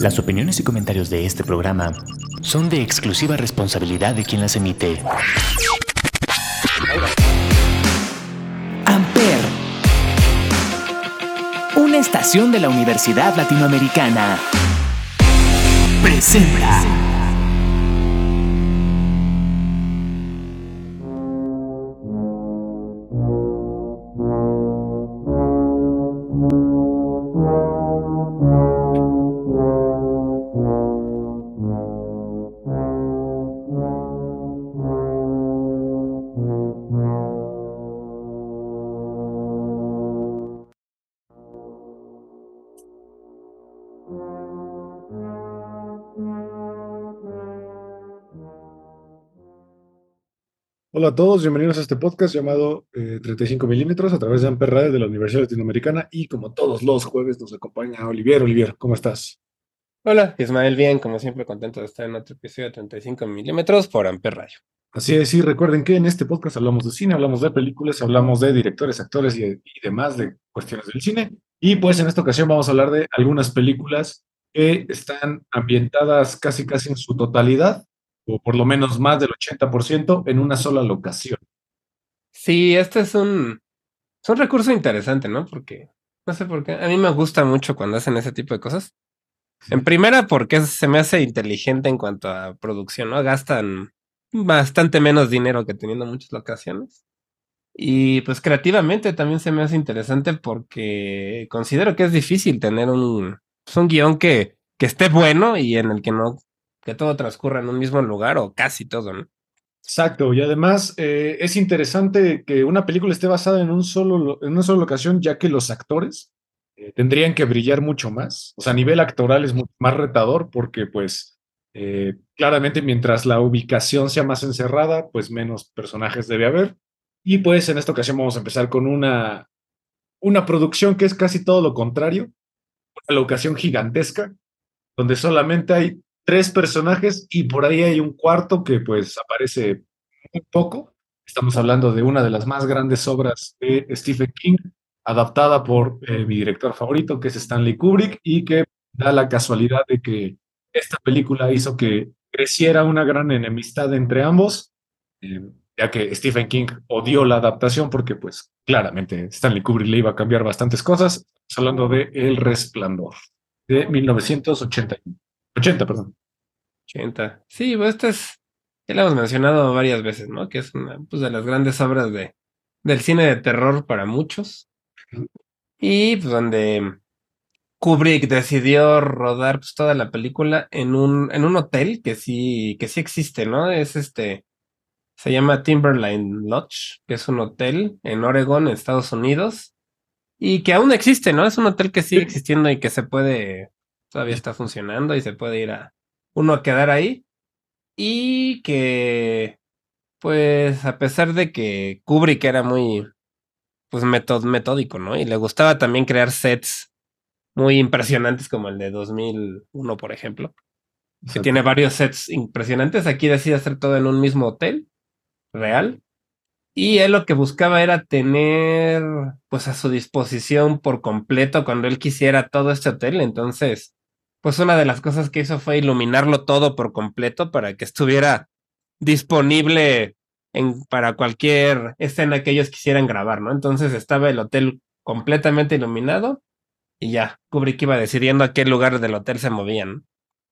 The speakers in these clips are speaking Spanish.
Las opiniones y comentarios de este programa son de exclusiva responsabilidad de quien las emite. Amper, una estación de la Universidad Latinoamericana, presenta. Hola a todos, bienvenidos a este podcast llamado 35 eh, milímetros a través de Amper Radio de la Universidad Latinoamericana y como todos los jueves nos acompaña Olivier. Olivier, ¿cómo estás? Hola, Ismael, bien, como siempre contento de estar en otro episodio de 35 milímetros por Amper Radio. Así es, y recuerden que en este podcast hablamos de cine, hablamos de películas, hablamos de directores, actores y, y demás de cuestiones del cine. Y pues en esta ocasión vamos a hablar de algunas películas que están ambientadas casi casi en su totalidad o por lo menos más del 80% en una sola locación. Sí, este es un, un recurso interesante, ¿no? Porque, no sé por qué, a mí me gusta mucho cuando hacen ese tipo de cosas. En primera, porque se me hace inteligente en cuanto a producción, ¿no? Gastan bastante menos dinero que teniendo muchas locaciones. Y pues creativamente también se me hace interesante porque considero que es difícil tener un, pues, un guion que, que esté bueno y en el que no que todo transcurra en un mismo lugar o casi todo, ¿no? Exacto, y además eh, es interesante que una película esté basada en, un solo, en una sola locación, ya que los actores eh, tendrían que brillar mucho más. O sea, a nivel actoral es mucho más retador porque, pues, eh, claramente mientras la ubicación sea más encerrada, pues menos personajes debe haber. Y pues en esta ocasión vamos a empezar con una, una producción que es casi todo lo contrario, una locación gigantesca, donde solamente hay tres personajes y por ahí hay un cuarto que pues aparece muy poco. Estamos hablando de una de las más grandes obras de Stephen King, adaptada por eh, mi director favorito, que es Stanley Kubrick, y que da la casualidad de que esta película hizo que creciera una gran enemistad entre ambos, eh, ya que Stephen King odió la adaptación porque pues claramente Stanley Kubrick le iba a cambiar bastantes cosas. Estamos hablando de El Resplandor, de 1981. 80, perdón. 80. Sí, pues esta es, ya la hemos mencionado varias veces, ¿no? Que es una pues, de las grandes obras de, del cine de terror para muchos. Y pues donde Kubrick decidió rodar pues, toda la película en un, en un hotel que sí, que sí existe, ¿no? Es este, se llama Timberline Lodge, que es un hotel en Oregon, Estados Unidos, y que aún existe, ¿no? Es un hotel que sigue existiendo y que se puede, todavía está funcionando y se puede ir a, uno a quedar ahí. Y que, pues, a pesar de que Kubrick era muy, pues, metódico, ¿no? Y le gustaba también crear sets muy impresionantes como el de 2001, por ejemplo. Que tiene varios sets impresionantes. Aquí decide hacer todo en un mismo hotel real. Y él lo que buscaba era tener, pues, a su disposición por completo cuando él quisiera todo este hotel. Entonces, pues una de las cosas que hizo fue iluminarlo todo por completo para que estuviera disponible en, para cualquier escena que ellos quisieran grabar, ¿no? Entonces estaba el hotel completamente iluminado y ya, Kubrick iba decidiendo a qué lugar del hotel se movían.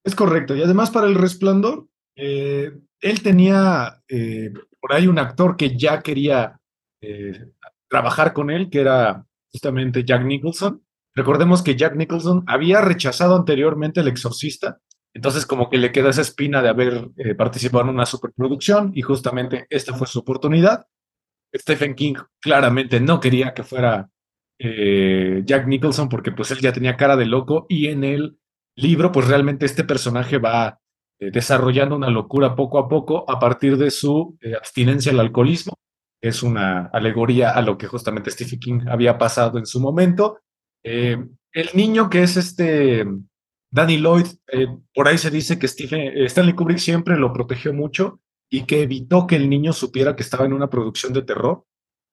Es correcto, y además para el resplandor, eh, él tenía eh, por ahí un actor que ya quería eh, trabajar con él, que era justamente Jack Nicholson, Recordemos que Jack Nicholson había rechazado anteriormente El Exorcista, entonces como que le queda esa espina de haber eh, participado en una superproducción y justamente esta fue su oportunidad. Stephen King claramente no quería que fuera eh, Jack Nicholson porque pues él ya tenía cara de loco y en el libro pues realmente este personaje va desarrollando una locura poco a poco a partir de su abstinencia al alcoholismo. Es una alegoría a lo que justamente Stephen King había pasado en su momento eh, el niño que es este Danny Lloyd, eh, por ahí se dice que Stephen, eh, Stanley Kubrick siempre lo protegió mucho y que evitó que el niño supiera que estaba en una producción de terror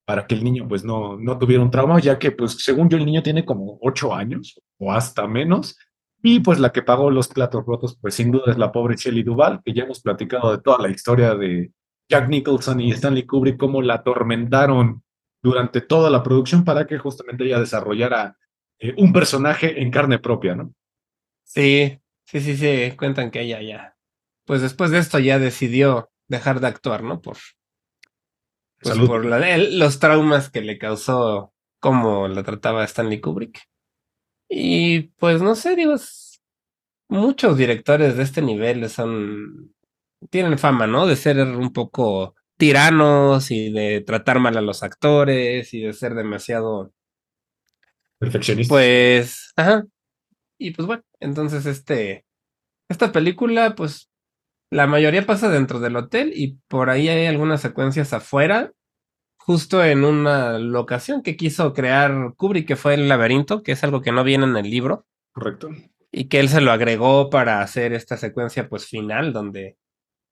para que el niño pues no, no tuviera un trauma, ya que pues según yo el niño tiene como ocho años o hasta menos Y pues la que pagó los platos rotos, pues sin duda es la pobre Shelley Duvall, que ya hemos platicado de toda la historia de Jack Nicholson y Stanley Kubrick, cómo la atormentaron durante toda la producción para que justamente ella desarrollara eh, un personaje en carne propia, ¿no? Sí, sí, sí, sí, cuentan que ella ya, pues después de esto ya decidió dejar de actuar, ¿no? Por, pues por los traumas que le causó cómo la trataba Stanley Kubrick. Y pues no sé, digo, muchos directores de este nivel son, tienen fama, ¿no? De ser un poco tiranos y de tratar mal a los actores y de ser demasiado perfeccionistas. Pues, ajá. Y pues bueno, entonces este, esta película, pues la mayoría pasa dentro del hotel y por ahí hay algunas secuencias afuera justo en una locación que quiso crear Kubrick, que fue el laberinto, que es algo que no viene en el libro. Correcto. Y que él se lo agregó para hacer esta secuencia pues final, donde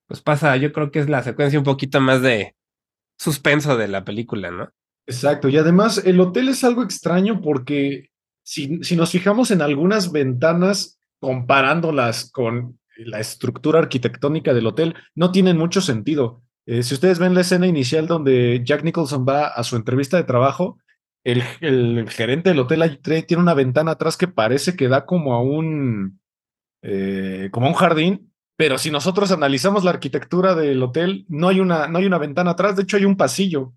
pues pasa, yo creo que es la secuencia un poquito más de suspenso de la película, ¿no? Exacto, y además el hotel es algo extraño porque si, si nos fijamos en algunas ventanas comparándolas con la estructura arquitectónica del hotel, no tienen mucho sentido. Eh, si ustedes ven la escena inicial donde Jack Nicholson va a su entrevista de trabajo, el, gerente del hotel tiene una ventana atrás que parece que da como a un, eh, como a un jardín, pero si nosotros analizamos la arquitectura del hotel, no hay una, no hay una ventana atrás, de hecho hay un pasillo.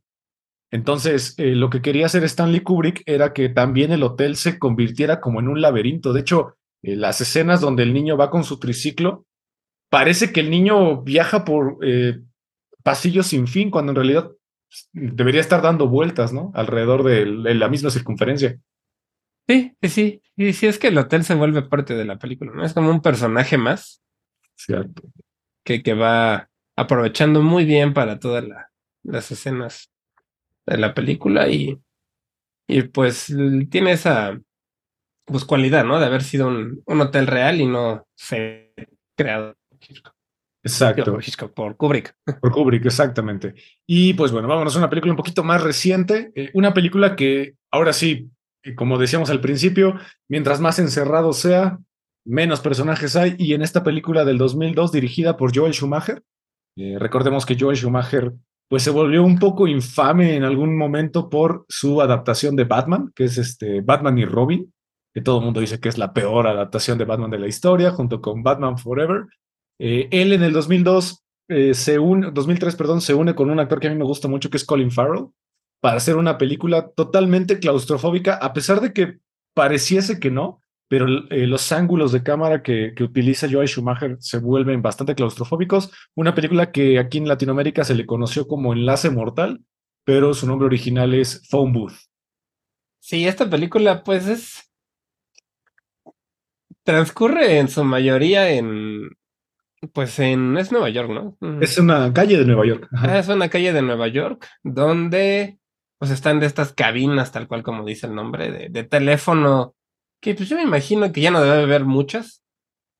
Entonces, eh, lo que quería hacer Stanley Kubrick era que también el hotel se convirtiera como en un laberinto. De hecho, las escenas donde el niño va con su triciclo, parece que el niño viaja por pasillo sin fin, cuando en realidad debería estar dando vueltas, ¿no? Alrededor de, la misma circunferencia. Sí, sí, sí. Y sí es que el hotel se vuelve parte de la película, ¿no? Es como un personaje más. Cierto. Que, que va aprovechando muy bien para todas las escenas de la película y, y pues tiene esa pues cualidad, ¿no? De haber sido un, un hotel real y no se creado. Exacto. Por Kubrick. Por Kubrick, exactamente. Y pues bueno, vámonos a una película un poquito más reciente. Eh, una película que ahora sí, eh, como decíamos al principio, mientras más encerrado sea, menos personajes hay. Y en esta película del 2002, dirigida por Joel Schumacher, eh, recordemos que Joel Schumacher pues se volvió un poco infame en algún momento por su adaptación de Batman, que es este Batman y Robin, que todo el mundo dice que es la peor adaptación de Batman de la historia, junto con Batman Forever. Eh, él en el 2002 eh, se une, 2003, perdón, se une con un actor que a mí me gusta mucho, que es Colin Farrell, para hacer una película totalmente claustrofóbica, a pesar de que pareciese que no, pero eh, los ángulos de cámara que, que utiliza Joel Schumacher se vuelven bastante claustrofóbicos. Una película que aquí en Latinoamérica se le conoció como Enlace Mortal, pero su nombre original es Phone Booth. Sí, esta película pues es... transcurre en su mayoría en, pues en. Es Nueva York, ¿no? Es una calle de Nueva York. Ah, es una calle de Nueva York donde pues están de estas cabinas, tal cual como dice el nombre, de, teléfono, que pues yo me imagino que ya no debe haber muchas,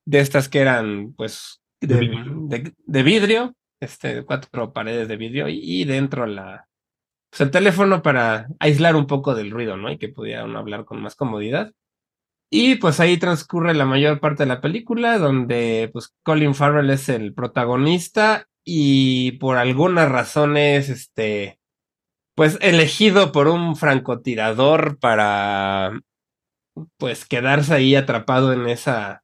de estas que eran pues de, vidrio, este, cuatro paredes de vidrio y, dentro la, pues el teléfono para aislar un poco del ruido, ¿no? Y que pudiera uno hablar con más comodidad. Y pues ahí transcurre la mayor parte de la película, donde pues Colin Farrell es el protagonista y por algunas razones, este, pues elegido por un francotirador para pues quedarse ahí atrapado en esa,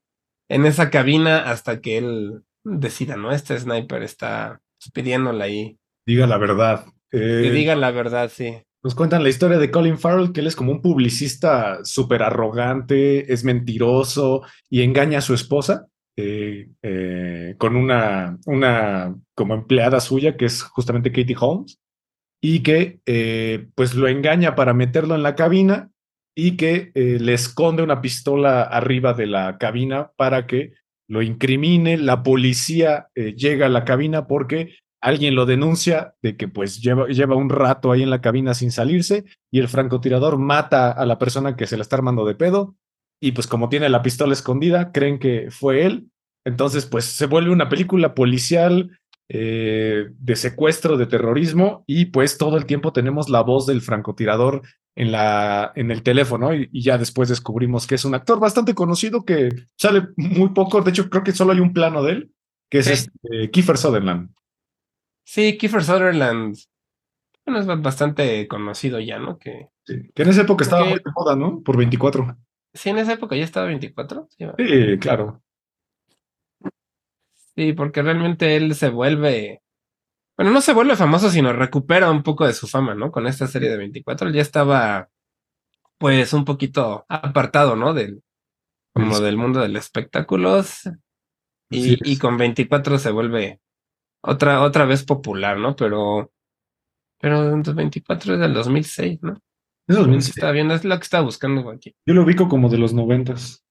en esa cabina hasta que él decida, ¿no? Este sniper está pidiéndole ahí. Diga la verdad. Que diga la verdad, sí. Nos cuentan la historia de Colin Farrell, que él es como un publicista súper arrogante, es mentiroso y engaña a su esposa eh, eh, con una, una como empleada suya, que es justamente Katie Holmes, y que eh, pues lo engaña para meterlo en la cabina y que le esconde una pistola arriba de la cabina para que lo incrimine. La policía llega a la cabina porque alguien lo denuncia de que pues lleva, lleva, un rato ahí en la cabina sin salirse y el francotirador mata a la persona que se la está armando de pedo y pues como tiene la pistola escondida creen que fue él entonces pues se vuelve una película policial eh, de secuestro, de terrorismo, y pues todo el tiempo tenemos la voz del francotirador en, la, en el teléfono, y, y ya después descubrimos que es un actor bastante conocido que sale muy poco, de hecho creo que solo hay un plano de él, que es Sí. este, Kiefer Sutherland. Sí, Kiefer Sutherland. Bueno, es bastante conocido ya, ¿no? Que Sí, que en esa época estaba Ok. muy de moda, ¿no? Por 24. sí, en esa época ya estaba 24. Sí, claro. Sí, porque realmente él se vuelve. Bueno, no se vuelve famoso, sino recupera un poco de su fama, ¿no? Con esta serie de 24. Él ya estaba, pues, un poquito apartado, ¿no? Del, como del mundo del espectáculos. Y, y con 24 se vuelve otra, otra vez popular, ¿no? Pero, pero entonces 24 es del 2006, ¿no? Es Sí, 2006. Está bien, es lo que estaba buscando aquí. Yo lo ubico como de los noventas,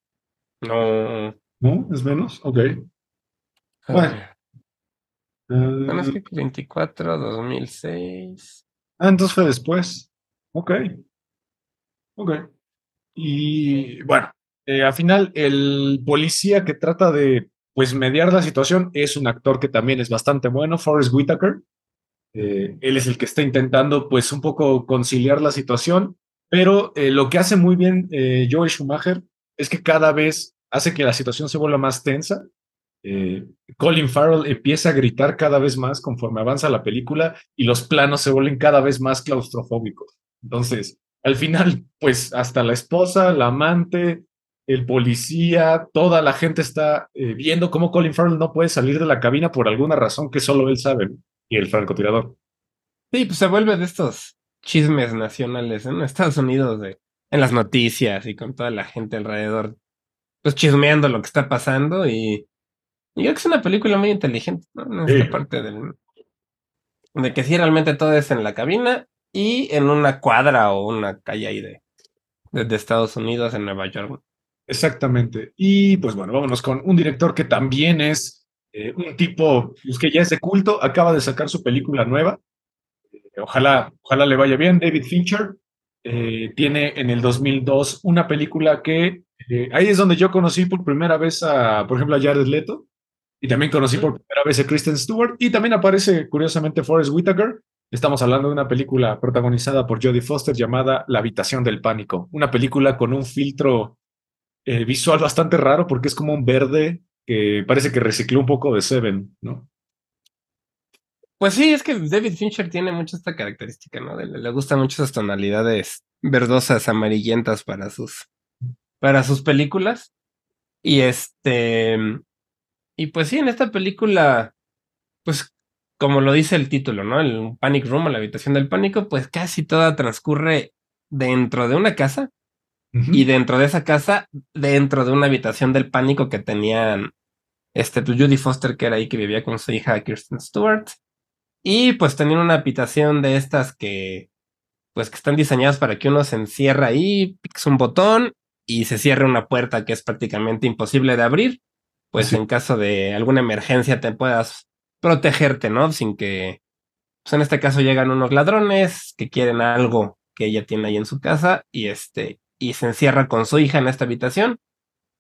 No. ¿no? ¿Es menos? Ok. Bueno. ver. Bueno, es que 24, 2006. ah, entonces fue después. Ok. Ok. Y bueno, eh, al final el policía que trata de pues mediar la situación es un actor que también es bastante bueno, Forrest Whitaker. Eh, él es el que está intentando pues un poco conciliar la situación, pero eh, lo que hace muy bien eh, Joel Schumacher es que cada vez hace que la situación se vuelva más tensa. Eh, Colin Farrell empieza a gritar cada vez más conforme avanza la película y los planos se vuelven cada vez más claustrofóbicos. Entonces, al final, pues hasta la esposa, la amante, el policía, toda la gente está eh, viendo cómo Colin Farrell no puede salir de la cabina por alguna razón que solo él sabe, y el francotirador. Sí, pues se vuelve de estos chismes nacionales en Estados Unidos, de, en las noticias y con toda la gente alrededor, pues chismeando lo que está pasando y, y creo que es una película muy inteligente, ¿no? En esta Sí. parte del, de que sí realmente todo es en la cabina y en una cuadra o una calle ahí de, de, de Estados Unidos, en Nueva York. Exactamente. Y pues bueno, vámonos con un director que también es eh, un tipo pues, que ya es de culto, acaba de sacar su película nueva. Eh, ojalá, ojalá le vaya bien. David Fincher eh, tiene en el 2002 una película que eh, ahí es donde yo conocí por primera vez a, por ejemplo, a Jared Leto. Y también conocí por primera vez a Kristen Stewart. Y también aparece, curiosamente, Forrest Whitaker. Estamos hablando de una película protagonizada por Jodie Foster llamada La habitación del pánico. Una película con un filtro eh, visual bastante raro porque es como un verde que parece que recicló un poco de Seven, ¿no? Pues sí, es que David Fincher tiene mucho esta característica, ¿no? Le, gustan mucho esas tonalidades verdosas, amarillentas para sus, para sus películas. Y este, y pues sí, en esta película, pues como lo dice el título, ¿no? El Panic Room la habitación del pánico, pues casi toda transcurre dentro de una casa Y dentro de esa casa, dentro de una habitación del pánico que tenían este, pues, Judy Foster, que era ahí que vivía con su hija Kirsten Stewart. Y pues tenían una habitación de estas que, pues que están diseñadas para que uno se encierra ahí, picas un botón y se cierra una puerta que es prácticamente imposible de abrir. Pues en caso de alguna emergencia te puedas protegerte, ¿no? Sin que, pues en este caso llegan unos ladrones que quieren algo que ella tiene ahí en su casa y este, y se encierra con su hija en esta habitación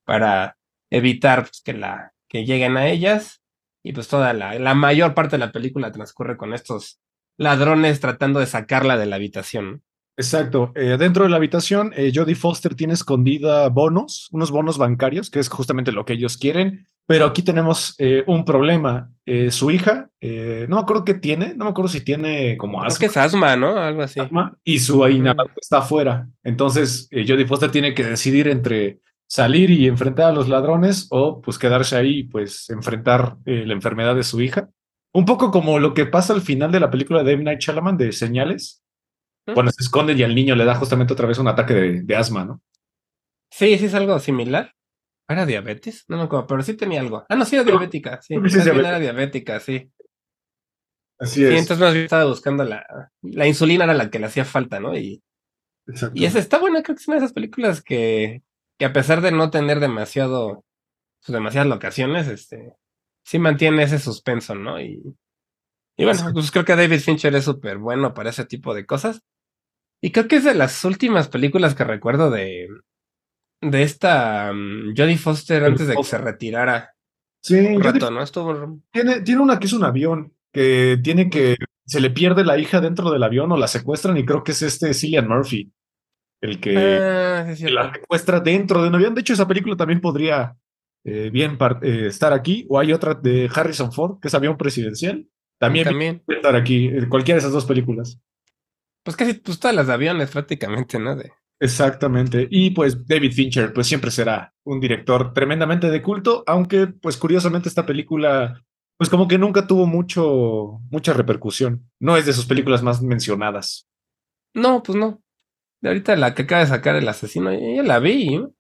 para evitar pues, que la, que lleguen a ellas y pues toda la, la mayor parte de la película transcurre con estos ladrones tratando de sacarla de la habitación. Exacto. Eh, dentro de la habitación, eh, Jodie Foster tiene escondida bonos, unos bonos bancarios, que es justamente lo que ellos quieren. Pero aquí tenemos eh, un problema. Eh, su hija, eh, no me acuerdo qué tiene, no me acuerdo si tiene como asma. que es asma, ¿no? Algo así. asma, y su inhalador está afuera. Entonces, eh, Jodie Foster tiene que decidir entre salir y enfrentar a los ladrones o pues quedarse ahí y pues enfrentar la enfermedad de su hija. Un poco como lo que pasa al final de la película de M. Night Shyamalan de Señales, ¿Mm? cuando se esconde y al niño le da justamente otra vez un ataque de, de asma, ¿no? Sí, sí es algo similar. ¿Era diabetes? No me acuerdo, pero sí tenía algo. Ah, no, sí era diabética, sí. sí es diabética. era diabética, sí. Así Sí, entonces más bien estaba buscando la, la insulina era la que le hacía falta, ¿no? Y, y esa está buena, creo que es una de esas películas que, que a pesar de no tener demasiado, pues, demasiadas locaciones, este, sí mantiene ese suspenso, ¿no? Y, y bueno, Sí. pues creo que David Fincher es súper bueno para ese tipo de cosas. Y creo que es de las últimas películas que recuerdo de, de esta mm, Jodie Foster antes de que se retirara. Sí, Un rato, ¿no? Estuvo. tiene, tiene una que es un avión, que tiene que, se le pierde la hija dentro del avión o la secuestran y creo que es este Cillian Murphy, el que, Ah, sí, es que la secuestra dentro de un avión. De hecho, esa película también podría eh, bien eh, estar aquí. O hay otra de Harrison Ford, que es avión presidencial. También, También. puede estar aquí, eh, cualquiera de esas dos películas. Pues casi pues, todas las de aviones, prácticamente, ¿no? De, Exactamente. Y pues David Fincher, pues siempre será un director tremendamente de culto, aunque pues curiosamente esta película, pues como que nunca tuvo mucho, mucha repercusión. No es de sus películas más mencionadas. No, pues no. De ahorita la que acaba de sacar el asesino, ya, la vi. ¿no?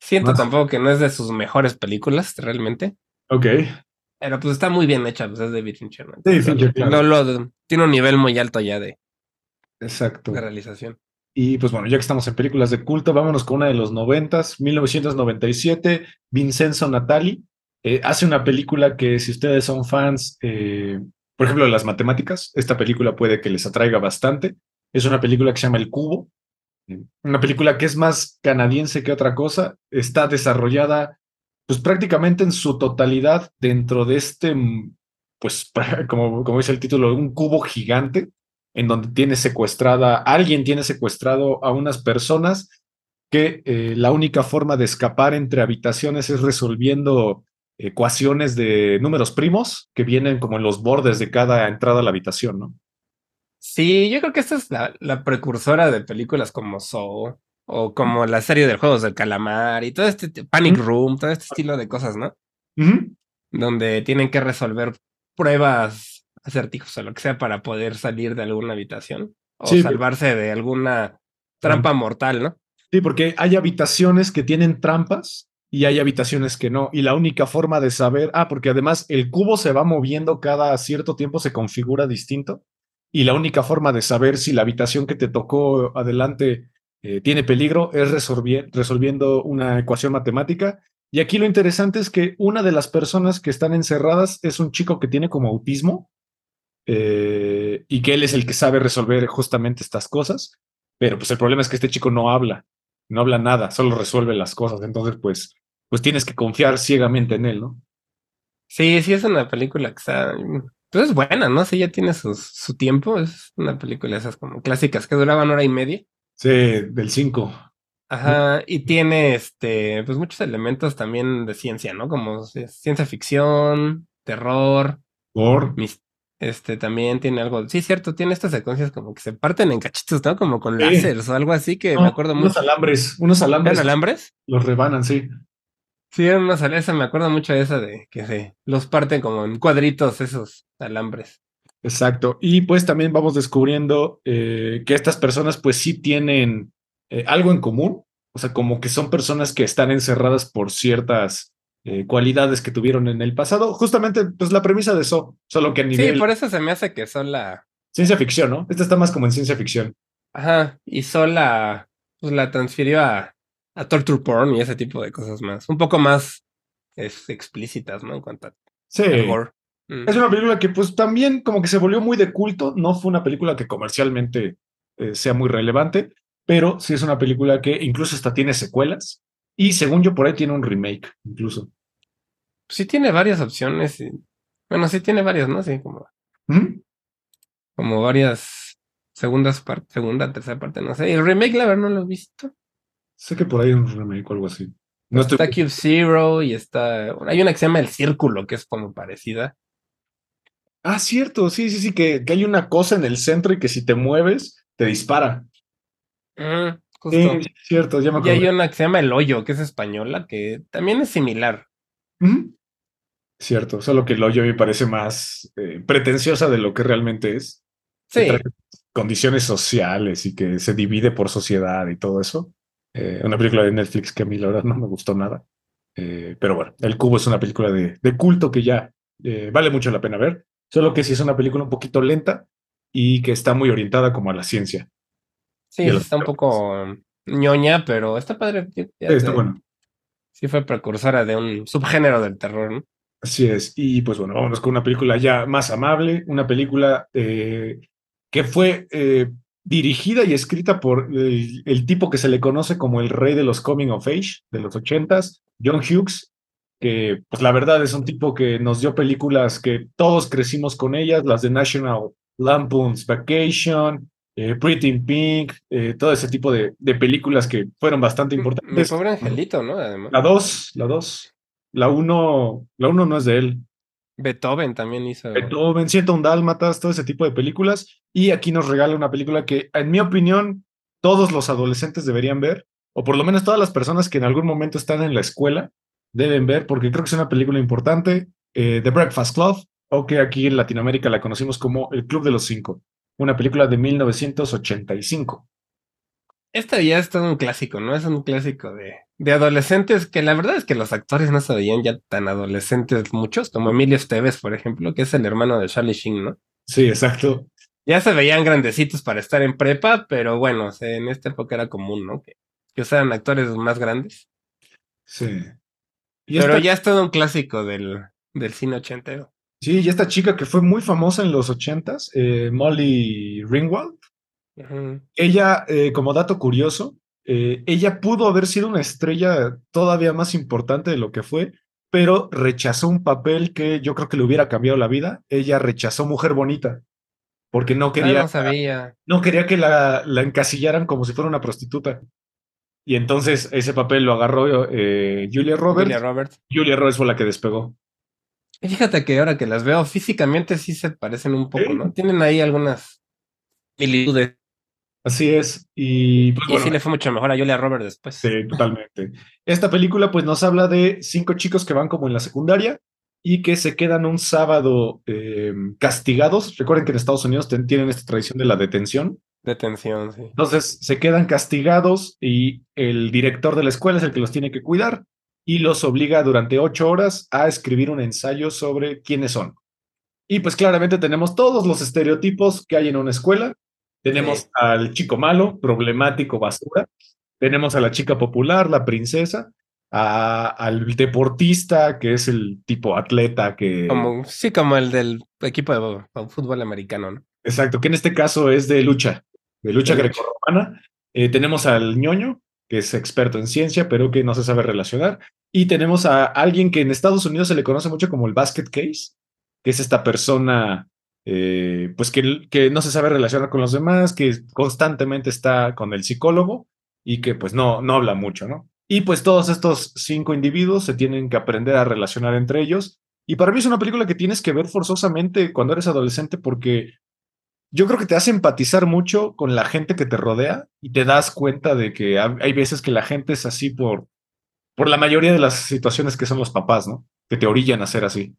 Siento Más- tampoco que no es de sus mejores películas, realmente. Ok. Pero pues está muy bien hecha, pues es David Fincher. ¿no? David Fincher, claro. Lo- lo- tiene un nivel muy alto ya de, Exacto. de realización. Y pues bueno, ya que estamos en películas de culto, vámonos con una de los noventas, 1997, Vincenzo Natali. eh, hace una película que si ustedes son fans, eh, por ejemplo, de las matemáticas, esta película puede que les atraiga bastante. Es una película que se llama El Cubo, una película que es más canadiense que otra cosa. Está desarrollada pues prácticamente en su totalidad dentro de este, pues como, como dice el título, un cubo gigante en donde tiene secuestrada, alguien tiene secuestrado a unas personas que eh, la única forma de escapar entre habitaciones es resolviendo ecuaciones de números primos que vienen como en los bordes de cada entrada a la habitación, ¿no? Sí, yo creo que esta es la, la precursora de películas como Saw o como la serie de juegos del calamar y todo este Panic. Room, todo este estilo de cosas, ¿no? Donde tienen que resolver pruebas, acertijos o lo que sea para poder salir de alguna habitación o Sí, salvarse de alguna trampa mortal, ¿no? Sí, porque hay habitaciones que tienen trampas y hay habitaciones que no. Y la única forma de saber, ah, porque además el cubo se va moviendo cada cierto tiempo, se configura distinto. Y la única forma de saber si la habitación que te tocó adelante eh, tiene peligro es resolvi- resolviendo una ecuación matemática. Y aquí lo interesante es que una de las personas que están encerradas es un chico que tiene como autismo eh, y que él es el que sabe resolver justamente estas cosas. Pero pues el problema es que este chico no habla no habla nada, solo resuelve las cosas. Entonces, pues, pues tienes que confiar ciegamente en él, ¿no? Sí, sí es una película que está, pues es buena, ¿no? Sí, ya tiene sus- su tiempo, es una película de esas como clásicas que duraban hora y media. Sí, del 5. Ajá, y tiene este, pues muchos elementos también de ciencia, ¿no? Como ci- ciencia ficción, terror, Por. mis- este también tiene algo, sí, cierto, tiene estas secuencias como que se parten en cachitos, ¿no? Como con Sí. láseres o algo así que me acuerdo unos mucho. alambres, unos alambres ¿Eran alambres? los rebanan, sí. Sí, eran unas esa me acuerdo mucho de esa de que se los parten como en cuadritos esos alambres. Exacto. Y pues también vamos descubriendo eh, que estas personas pues sí tienen eh, algo en común. O sea, como que son personas que están encerradas por ciertas eh, cualidades que tuvieron en el pasado. Justamente, pues la premisa de eso, solo que a nivel Sí, por eso se me hace que son la, ciencia ficción, ¿no? Esta está más como en ciencia ficción. Ajá, y sola pues la transfirió a, a torture porn y ese tipo de cosas más. Un poco más es, explícitas, ¿no? En cuanto a Sí. Mm. Es una película que pues también como que se volvió muy de culto, no fue una película que comercialmente eh, sea muy relevante, pero sí es una película que incluso hasta tiene secuelas y según yo por ahí tiene un remake incluso. Sí tiene varias opciones. y- bueno, sí tiene varias, ¿no? Sí, como, ¿Mm? como varias segundas partes, segunda, tercera parte, no sé. El remake, la verdad, no lo he visto. Sé que por ahí hay un remake o algo así. No estoy... Está Cube Zero y está. Hay una que se llama El Círculo, que es como parecida. Ah, cierto, sí, sí, sí, que, que hay una cosa en el centro y que si te mueves te dispara. Mm, justo. sí, cierto, ya me Y hay una que se llama El Hoyo, que es española, que también es similar. Cierto, solo que el hoyo me parece más eh, pretenciosa de lo que realmente es. Sí. condiciones sociales y que se divide por sociedad y todo eso. Eh, una película de Netflix que a mí la verdad no me gustó nada. Eh, pero bueno, El Cubo es una película de, de culto que ya vale mucho la pena ver, solo que sí es una película un poquito lenta y que está muy orientada como a la ciencia. Sí, está un poco ñoña, pero está padre. ya Sí, está te- bueno. Sí fue precursora de un subgénero del terror, ¿no? Así es. Y pues bueno, vámonos con una película ya más amable, una película eh, que fue eh, dirigida y escrita por el, el tipo que se le conoce como el rey de los coming of age de los ochentas, John Hughes. que pues la verdad es un tipo que nos dio películas que todos crecimos con ellas, las de National Lampoon's Vacation, eh, Pretty in Pink, eh, todo ese tipo de, de, películas que fueron bastante Mi importantes. pobre angelito, ¿no? Además. La 2, la 2. La 1, la 1 no es de él. Beethoven también hizo. Beethoven, un Dálmatas, todo ese tipo de películas. Y aquí nos regala una película que, en mi opinión, todos los adolescentes deberían ver, o por lo menos todas las personas que en algún momento están en la escuela deben ver, porque creo que es una película importante, eh, The Breakfast Club, o que aquí en Latinoamérica la conocimos como El Club de los Cinco, una película de 1985. Esta ya es todo un clásico, ¿no? Es un clásico de, de adolescentes que la verdad es que los actores no se veían ya tan adolescentes muchos, como Emilio Esteves, por ejemplo, que es el hermano de Charlie Sheen, ¿no? Sí, exacto. Ya se veían grandecitos para estar en prepa, pero bueno, en esta época era común, ¿no? Que, que usaran actores más grandes. Sí. Y pero esta... ya es todo un clásico del, del cine ochentero. Sí, y esta chica que fue muy famosa en los ochentas, eh, Molly Ringwald, uh -huh. ella, eh, como dato curioso, eh, ella pudo haber sido una estrella todavía más importante de lo que fue, pero rechazó un papel que yo creo que le hubiera cambiado la vida. Ella rechazó Mujer Bonita, porque no quería, ah, no, sabía. no quería que la, la, encasillaran como si fuera una prostituta. Y entonces ese papel lo agarró eh, Julia Roberts. Julia Roberts. Julia Roberts fue la que despegó. Y fíjate que ahora que las veo físicamente sí se parecen un poco. ¿no? Tienen ahí algunas similitudes. Así es. Y, pues, y bueno, sí le fue mucho mejor a Julia Roberts después. Sí, totalmente. Esta película pues nos habla de cinco chicos que van como en la secundaria y que se quedan un sábado eh, castigados. Recuerden que en Estados Unidos tienen esta tradición de la detención. Detención, sí. Entonces se quedan castigados y el director de la escuela es el que los tiene que cuidar y los obliga durante ocho horas a escribir un ensayo sobre quiénes son. Y pues claramente tenemos todos los estereotipos que hay en una escuela. Tenemos sí. al chico malo, problemático, basura. Tenemos a la chica popular, la princesa. A, al deportista, que es el tipo atleta que... Como, sí, como el del equipo de, de fútbol americano, ¿no? Exacto, que en este caso es de lucha, de lucha grecorromana. Eh, tenemos al ñoño, que es experto en ciencia, pero que no se sabe relacionar. Y tenemos a alguien que en Estados Unidos se le conoce mucho como el basket case, que es esta persona, eh, pues que, que, no se sabe relacionar con los demás, que constantemente está con el psicólogo y que pues no, no habla mucho, ¿no? Y pues todos estos cinco individuos se tienen que aprender a relacionar entre ellos. Y para mí es una película que tienes que ver forzosamente cuando eres adolescente porque yo creo que te hace empatizar mucho con la gente que te rodea y te das cuenta de que hay veces que la gente es así por, por la mayoría de las situaciones que son los papás, ¿no? Que te orillan a ser así.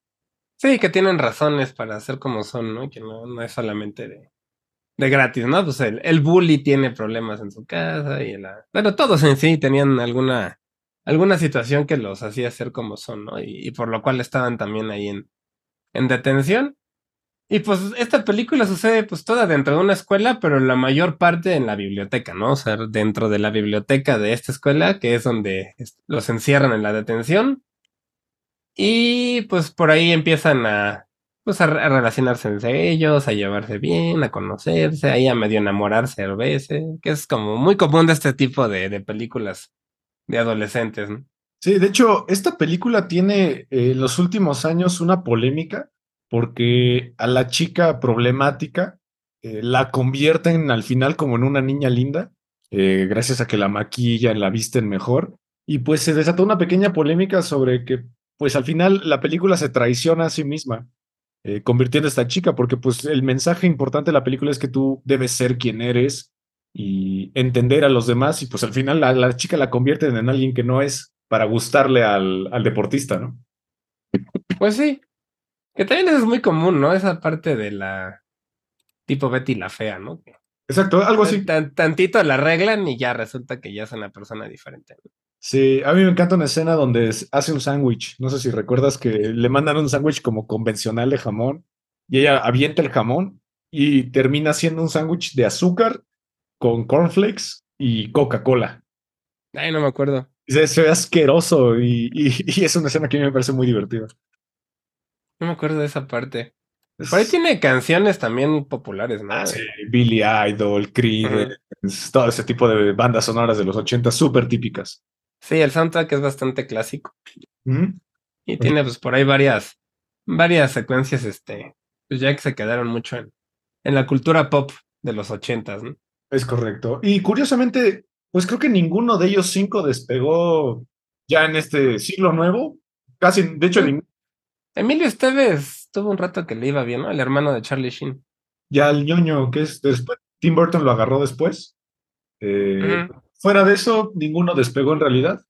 Sí, que tienen razones para ser como son, ¿no? Que no, no es solamente de, de gratis, ¿no? Pues el, el, bully tiene problemas en su casa y la... Bueno, todos en sí tenían alguna, alguna situación que los hacía ser como son, ¿no? Y, y por lo cual estaban también ahí en, en detención. Y pues esta película sucede pues toda dentro de una escuela, pero la mayor parte en la biblioteca, ¿no? O sea, dentro de la biblioteca de esta escuela, que es donde los encierran en la detención. Y pues por ahí empiezan a, pues a, relacionarse entre ellos, a llevarse bien, a conocerse, ahí a medio enamorarse a veces, que es como muy común de este tipo de, de películas de adolescentes, ¿no? Sí, de hecho, esta película tiene eh, en los últimos años una polémica porque a la chica problemática eh, la convierten al final como en una niña linda, eh, gracias a que la maquillan, la visten mejor, y pues se desató una pequeña polémica sobre que pues al final la película se traiciona a sí misma, eh, convirtiendo a esta chica, porque pues el mensaje importante de la película es que tú debes ser quien eres y entender a los demás, y pues al final la, la chica la convierten en alguien que no es para gustarle al, al deportista, ¿no? Pues sí, que también es muy común, ¿no? Esa parte de la tipo Betty la fea, ¿no? Exacto, algo así. Tan, tantito la arreglan y ya resulta que ya es una persona diferente. ¿no? Sí, a mí me encanta una escena donde hace un sándwich. No sé si recuerdas que le mandan un sándwich como convencional de jamón y ella avienta el jamón y termina haciendo un sándwich de azúcar con cornflakes y Coca-Cola. Ay, no me acuerdo. Se ve asqueroso y, y, y es una escena que a mí me parece muy divertida. No me acuerdo de esa parte. Por ahí tiene canciones también populares, ¿no? Ah, sí, Billy Idol, Creed, uh -huh. todo ese tipo de bandas sonoras de los 80 súper típicas. Sí, el soundtrack es bastante clásico. Uh -huh. Y tiene pues por ahí varias, varias secuencias, este, pues ya que se quedaron mucho en, en la cultura pop de los ochentas, ¿no? Es correcto. Y curiosamente, pues creo que ninguno de ellos cinco despegó ya en este siglo nuevo. Casi, de hecho, Sí. Emilio Esteves tuvo un rato que le iba bien, ¿no? El hermano de Charlie Sheen. ya el ñoño que es después, Tim Burton lo agarró después. Eh. Fuera de eso, ninguno despegó en realidad.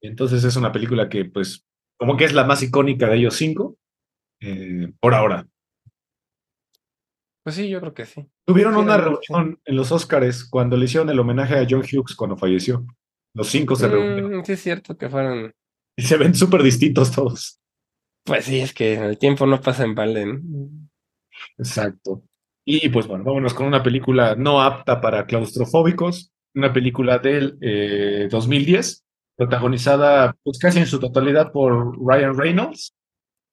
Entonces es una película que, pues, como que es la más icónica de ellos cinco, eh, por ahora. Pues sí, yo creo que sí. Tuvieron Sí, una reunión en los Oscars cuando le hicieron el homenaje a John Hughes cuando falleció. Los cinco se reunieron Mm, sí, es cierto que fueron. y se ven súper distintos todos. Pues sí, es que el tiempo no pasa en balde. ¿no? Exacto. Y pues bueno, vámonos con una película no apta para claustrofóbicos, una película del eh, 2010, protagonizada pues casi en su totalidad por Ryan Reynolds,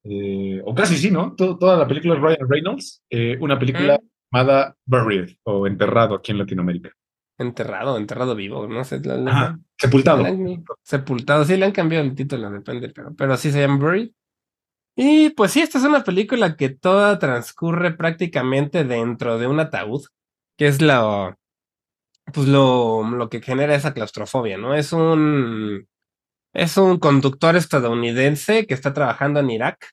eh, o casi sí, ¿no? To- toda la película es Ryan Reynolds, eh, una película Mm. llamada Buried o Enterrado aquí en Latinoamérica. Enterrado, enterrado vivo, no sé. la- la- Ajá, sepultado. sepultado, sí, le han cambiado el título, depende, pero, pero sí se llama Buried. Y pues sí, esta es una película que toda transcurre prácticamente dentro de un ataúd, que es lo, pues lo, lo que genera esa claustrofobia, ¿no? Es un, es un conductor estadounidense que está trabajando en Irak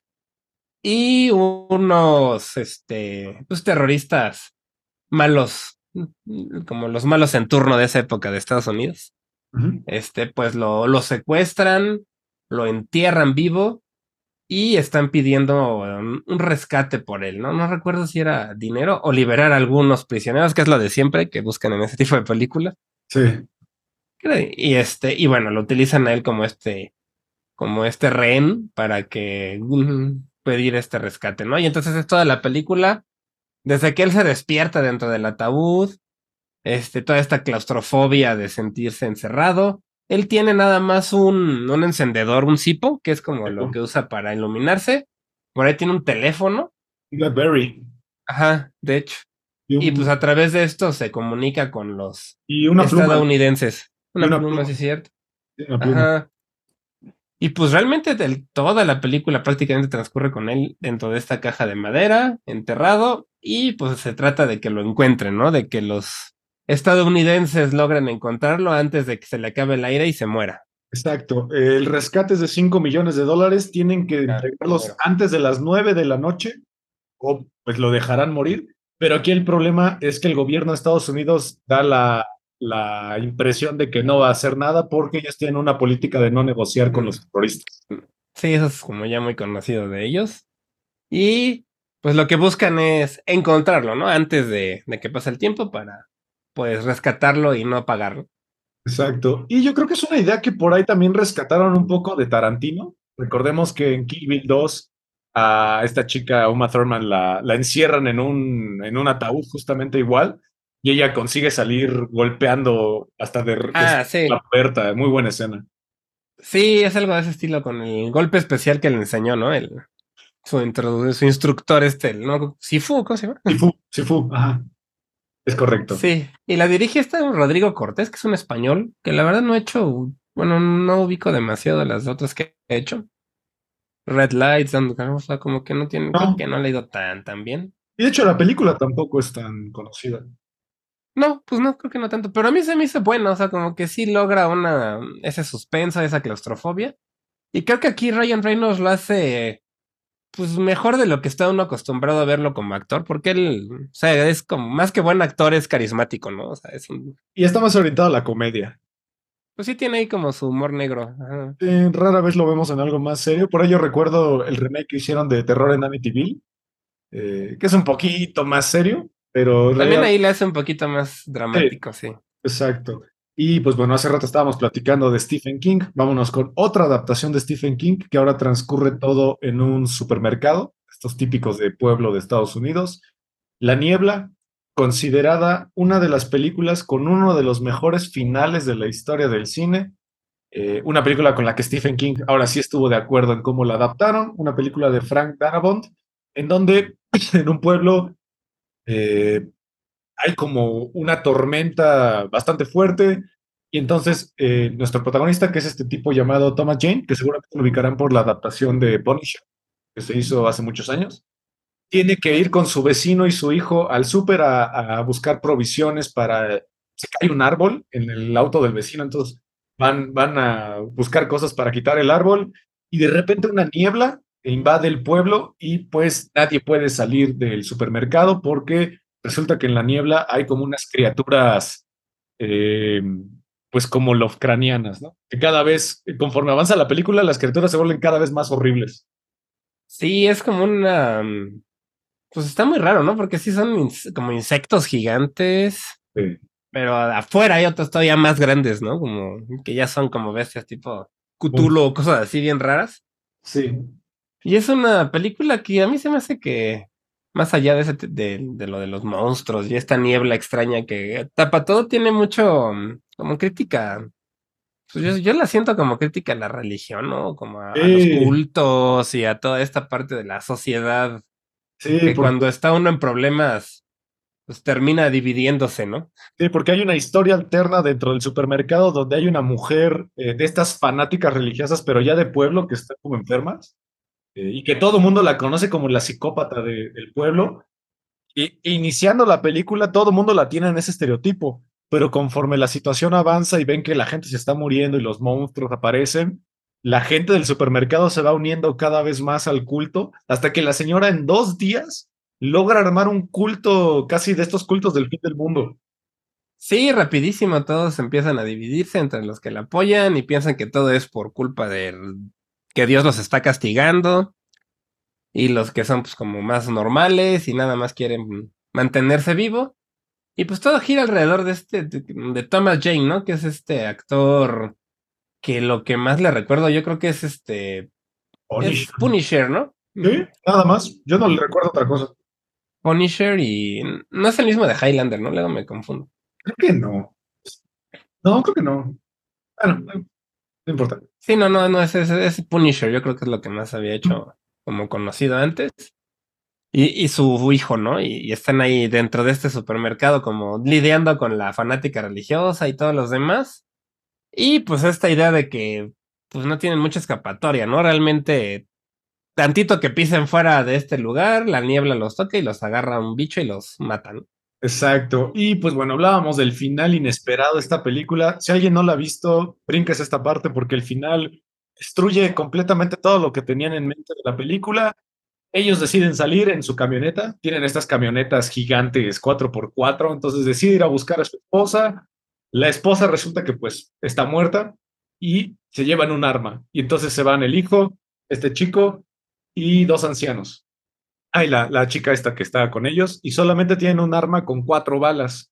y unos, este, pues terroristas malos, como los malos en turno de esa época de Estados Unidos este, pues lo, lo secuestran, lo entierran vivo y están pidiendo um, un rescate por él, ¿no? No recuerdo si era dinero o liberar a algunos prisioneros, que es lo de siempre que buscan en ese tipo de películas. Sí, Y este, y bueno, lo utilizan a él como este, como este rehén para que mm, pedir este rescate, ¿no? Y entonces es toda la película, desde que él se despierta dentro del ataúd, este, toda esta claustrofobia de sentirse encerrado. Él tiene nada más un, un encendedor, un cipo, que es como lo que usa para iluminarse. Por ahí tiene un teléfono. Blackberry. Ajá, de hecho. Y, un- Y pues a través de esto se comunica con los y una pluma. estadounidenses. Una, una pluma, pluma. sí es cierto. Una pluma. Ajá. Y pues realmente del- toda la película prácticamente transcurre con él dentro de esta caja de madera, enterrado, y pues se trata de que lo encuentren, ¿no? De que los estadounidenses logren encontrarlo antes de que se le acabe el aire y se muera. Exacto. El rescate es de 5 millones de dólares. Tienen que Claro, entregarlos claro. antes de las 9 de la noche o pues lo dejarán morir. Pero aquí el problema es que el gobierno de Estados Unidos da la, la impresión de que no va a hacer nada porque ellos tienen una política de no negociar con Mm. los terroristas. Sí, eso es como ya muy conocido de ellos. Y pues lo que buscan es encontrarlo, ¿no? Antes de, de que pase el tiempo para pues rescatarlo y no apagarlo. Exacto. Y yo creo que es una idea que por ahí también rescataron un poco de Tarantino. Recordemos que en Kill Bill 2 a esta chica, Uma Thurman, la, la encierran en un, en un ataúd justamente igual y ella consigue salir golpeando hasta de, Ah, sí. la puerta. Muy buena escena. Sí, es algo de ese estilo con el golpe especial que le enseñó, ¿no? El, su instructor este, el- ¿no? Sifu, ¿cómo se llama? Sifu, Sifu, ajá. Es correcto. Sí, y la dirige este Rodrigo Cortés, que es un español, que la verdad no he hecho, bueno, no ubico demasiado de las otras que he hecho. Red Lights, and- o sea, como que no tiene, No. creo que no ha ido tan, tan bien. Y de hecho la película tampoco es tan conocida. No, pues no, creo que no tanto, pero a mí se me hizo buena, o sea, como que sí logra una, ese suspenso, esa claustrofobia. Y creo que aquí Ryan Reynolds lo hace, pues mejor de lo que está uno acostumbrado a verlo como actor, porque él, o sea, es como, más que buen actor, es carismático, ¿no? O sea, es un, Y está más orientado a la comedia. pues sí tiene ahí como su humor negro. ajá. Eh, rara vez lo vemos en algo más serio. Por ello recuerdo el remake que hicieron de Terror en Amityville, eh, que es un poquito más serio, pero También real- ahí le hace un poquito más dramático, sí. Exacto. Y pues bueno, hace rato estábamos platicando de Stephen King. Vámonos con otra adaptación de Stephen King que ahora transcurre todo en un supermercado, estos típicos de pueblo de Estados Unidos. La Niebla, considerada una de las películas con uno de los mejores finales de la historia del cine. Eh, una película con la que Stephen King ahora sí estuvo de acuerdo en cómo la adaptaron. Una película de Frank Darabont, en donde en un pueblo eh, hay como una tormenta bastante fuerte, Y entonces, eh, nuestro protagonista, que es este tipo llamado Thomas Jane, que seguramente lo ubicarán por la adaptación de Punisher, que se hizo hace muchos años, tiene que ir con su vecino y su hijo al súper a, a buscar provisiones para... Se cae un árbol en el auto del vecino, entonces van, van a buscar cosas para quitar el árbol y de repente una niebla invade el pueblo y pues nadie puede salir del supermercado porque resulta que en la niebla hay como unas criaturas eh, pues como Lovecranianas, ¿no? Que cada vez, conforme avanza la película, las criaturas se vuelven cada vez más horribles. Sí, es como una... mm, Pues está muy raro, ¿no? Porque sí son como insectos gigantes, Sí. pero afuera hay otros todavía más grandes, ¿no? Como que ya son como bestias tipo Cthulhu o cosas así bien raras. Sí. Y es una película que a mí se me hace que, más allá de, ese de, de lo de los monstruos y esta niebla extraña que tapa todo, tiene mucho mm, como crítica. Pues yo, yo la siento como crítica a la religión, ¿no? Como a, a los cultos y a toda esta parte de la sociedad Sí, que por- cuando está uno en problemas, pues termina dividiéndose, ¿no? sí, porque hay una historia alterna dentro del supermercado donde hay una mujer eh, de estas fanáticas religiosas, pero ya de pueblo, que está como enfermas, eh, y que todo el mundo la conoce como la psicópata de- del pueblo. Y iniciando la película, todo el mundo la tiene en ese estereotipo, pero conforme la situación avanza y ven que la gente se está muriendo y los monstruos aparecen, la gente del supermercado se va uniendo cada vez más al culto, hasta que la señora en dos días logra armar un culto casi de estos cultos del fin del mundo. Sí, rapidísimo, todos empiezan a dividirse entre los que la apoyan y piensan que todo es por culpa de que Dios los está castigando y los que son pues como más normales y nada más quieren mantenerse vivo. Y pues todo gira alrededor de este, de, Thomas Jane, ¿no? Que es este actor que lo que más le recuerdo yo creo que es este... Es Punisher, ¿no? ¿Sí? Nada más. Yo no le recuerdo otra cosa. Punisher y... No es el mismo de Highlander, ¿no? Luego me confundo. Creo que no. No, creo que no. Bueno, no, no importa. Sí, no, no, no, es, es, es Punisher, yo creo que es lo que más había hecho como conocido antes. Y, y su hijo, ¿no? Y, están ahí dentro de este supermercado como lidiando con la fanática religiosa y todos los demás. Y pues esta idea de que pues no tienen mucha escapatoria, ¿no? Realmente tantito que pisen fuera de este lugar, la niebla los toca y los agarra un bicho y los matan. Exacto. Y pues bueno, hablábamos del final inesperado de esta película. Si alguien no la ha visto, brinques esta parte porque el final destruye completamente todo lo que tenían en mente de la película. Ellos deciden salir en su camioneta, tienen estas camionetas gigantes 4x4, entonces deciden ir a buscar a su esposa. La esposa resulta que pues está muerta y se llevan un arma. Y entonces se van el hijo, este chico y dos ancianos. Ay, la, la chica esta que estaba con ellos, y solamente tienen un arma con cuatro balas.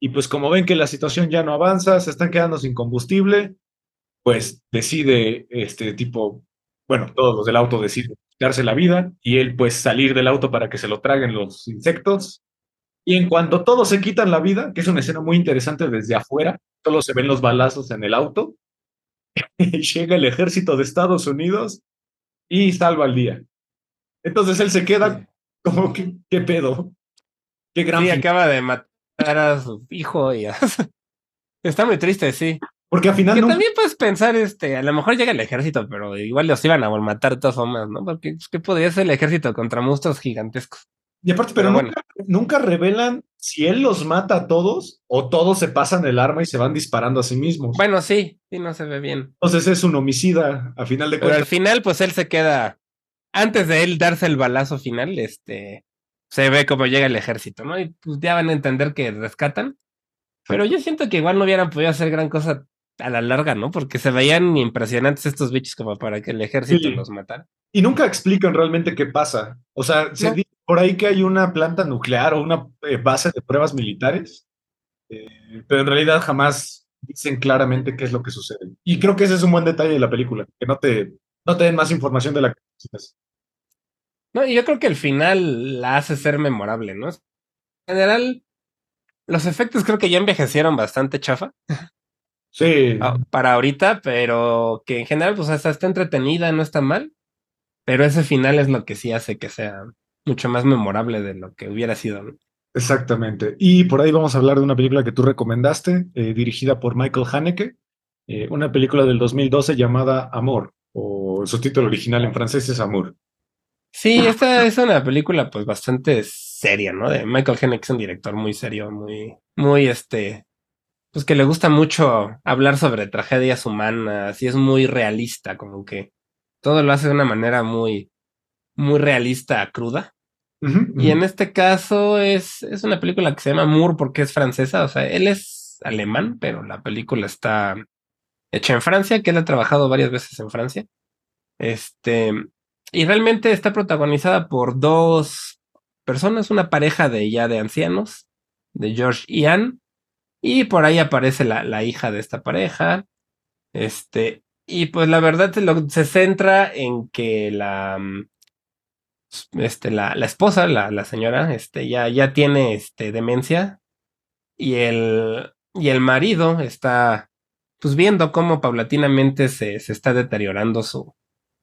Y pues como ven que la situación ya no avanza, se están quedando sin combustible, pues decide este tipo, bueno, todos los del auto deciden darse la vida y él pues salir del auto para que se lo traguen los insectos. Y en cuanto todos se quitan la vida, que es una escena muy interesante desde afuera, solo se ven los balazos en el auto, llega el ejército de Estados Unidos y salva el día. Entonces él se queda como que, ¿qué pedo? Qué gran Sí, fin. acaba de matar a su hijo y a- Está muy triste, sí. Porque al final Que también puedes pensar, este, a lo mejor llega el ejército, pero igual los iban a matar de todas formas, ¿no? Porque pues, ¿qué podría ser el ejército contra monstruos gigantescos? Y aparte, pero, Pero nunca, nunca revelan si él los mata a todos o todos se pasan el arma y se van disparando a sí mismos. Bueno, sí, sí, no se ve bien. Entonces es un homicida, a final de Pero al cuentas. final, pues él se queda, antes de él darse el balazo final, este, se ve como llega el ejército, ¿no? Y pues ya van a entender que rescatan. Pero yo siento que igual no hubieran podido hacer gran cosa a la larga, ¿no? Porque se veían impresionantes estos bichos como para que el ejército Sí. los matara. Y nunca explican realmente qué pasa. O sea, se No. dice por ahí que hay una planta nuclear o una eh, base de pruebas militares, eh, pero en realidad jamás dicen claramente qué es lo que sucede. Y creo que ese es un buen detalle de la película, que no te, no te den más información de la que necesitas. No, y yo creo que el final la hace ser memorable, ¿no? En general, los efectos creo que ya envejecieron bastante chafa Sí, ah, para ahorita, pero que en general, pues hasta está entretenida, no está mal. Pero ese final es lo que sí hace que sea mucho más memorable de lo que hubiera sido, ¿no? Exactamente. Y por ahí vamos a hablar de una película que tú recomendaste, eh, dirigida por Michael Haneke, eh, una película del 2012 llamada Amor, o su título original en francés es Amour. Sí, esta es una película pues bastante seria, ¿no? De Michael Haneke es un director muy serio, muy, muy este, pues que le gusta mucho hablar sobre tragedias humanas y es muy realista, como que todo lo hace de una manera muy, muy realista, cruda. Y en este caso es, es una película que se llama Moore porque es francesa, o sea, él es alemán, pero la película está hecha en Francia, que él ha trabajado varias veces en Francia. Este, y realmente está protagonizada por dos personas, una pareja de ya de ancianos, de George y Anne, y por ahí aparece la, la hija de esta pareja. Este, y pues la verdad se, se centra en que la, este, la, la esposa, la, la, señora, este, ya, ya tiene este, demencia y el, y el marido está pues viendo cómo paulatinamente se, se está deteriorando su,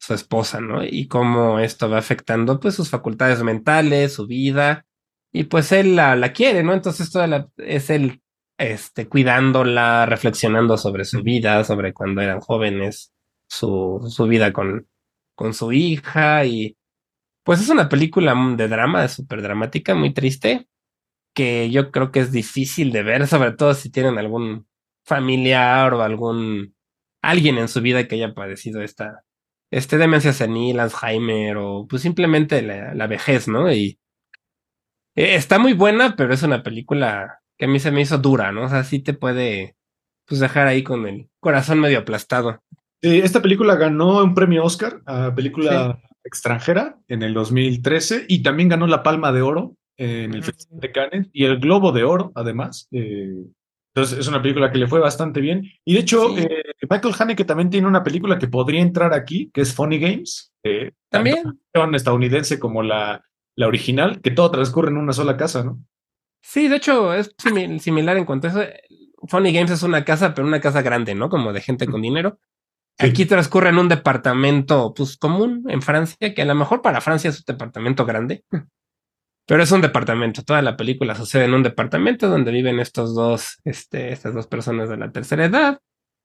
su esposa, ¿no? Y cómo esto va afectando pues sus facultades mentales, su vida, y pues él la, la quiere, ¿no? Entonces toda la, es él este, cuidándola, reflexionando sobre su vida, sobre cuando eran jóvenes, su, su vida con, con su hija y pues es una película de drama, súper dramática, muy triste, que yo creo que es difícil de ver, sobre todo si tienen algún familiar o algún alguien en su vida que haya padecido esta este demencia senil, Alzheimer o pues simplemente la, la vejez, ¿no? Y eh, está muy buena, pero es una película que a mí se me hizo dura, ¿no? O sea, sí te puede pues dejar ahí con el corazón medio aplastado. esta película ganó un premio Oscar a película sí extranjera en el 2013 y también ganó la Palma de Oro en el Festival de Cannes y el Globo de Oro, además. Eh, entonces es una película que le fue bastante bien. Y de hecho, sí. eh, Michael Haneke también tiene una película que podría entrar aquí, que es Funny Games. Eh, también. estadounidense como la, la original, que todo transcurre en una sola casa, ¿no? Sí, de hecho es similar en cuanto a eso. Funny Games es una casa, pero una casa grande, ¿no? Como de gente con dinero. Aquí transcurre en un departamento pues común en Francia, que a lo mejor para Francia es un departamento grande, pero es un departamento. Toda la película sucede en un departamento donde viven estos dos, este, estas dos personas de la tercera edad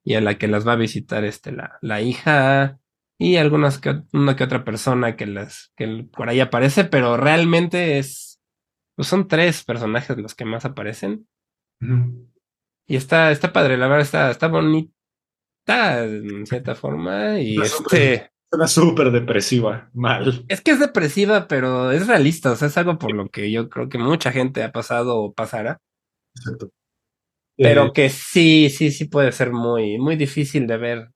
y a la que las va a visitar este, la, la hija y algunas que una que otra persona que las que por ahí aparece, pero realmente es pues son tres personajes los que más aparecen. Uh -huh. Y está, está padre, la verdad está, está bonito en cierta forma. Y este. Súper depresiva, mal. Es que es depresiva, pero es realista. O sea, es algo por lo que yo creo que mucha gente ha pasado o pasará. Exacto. Pero eh, que sí, sí, sí puede ser muy, muy difícil de ver.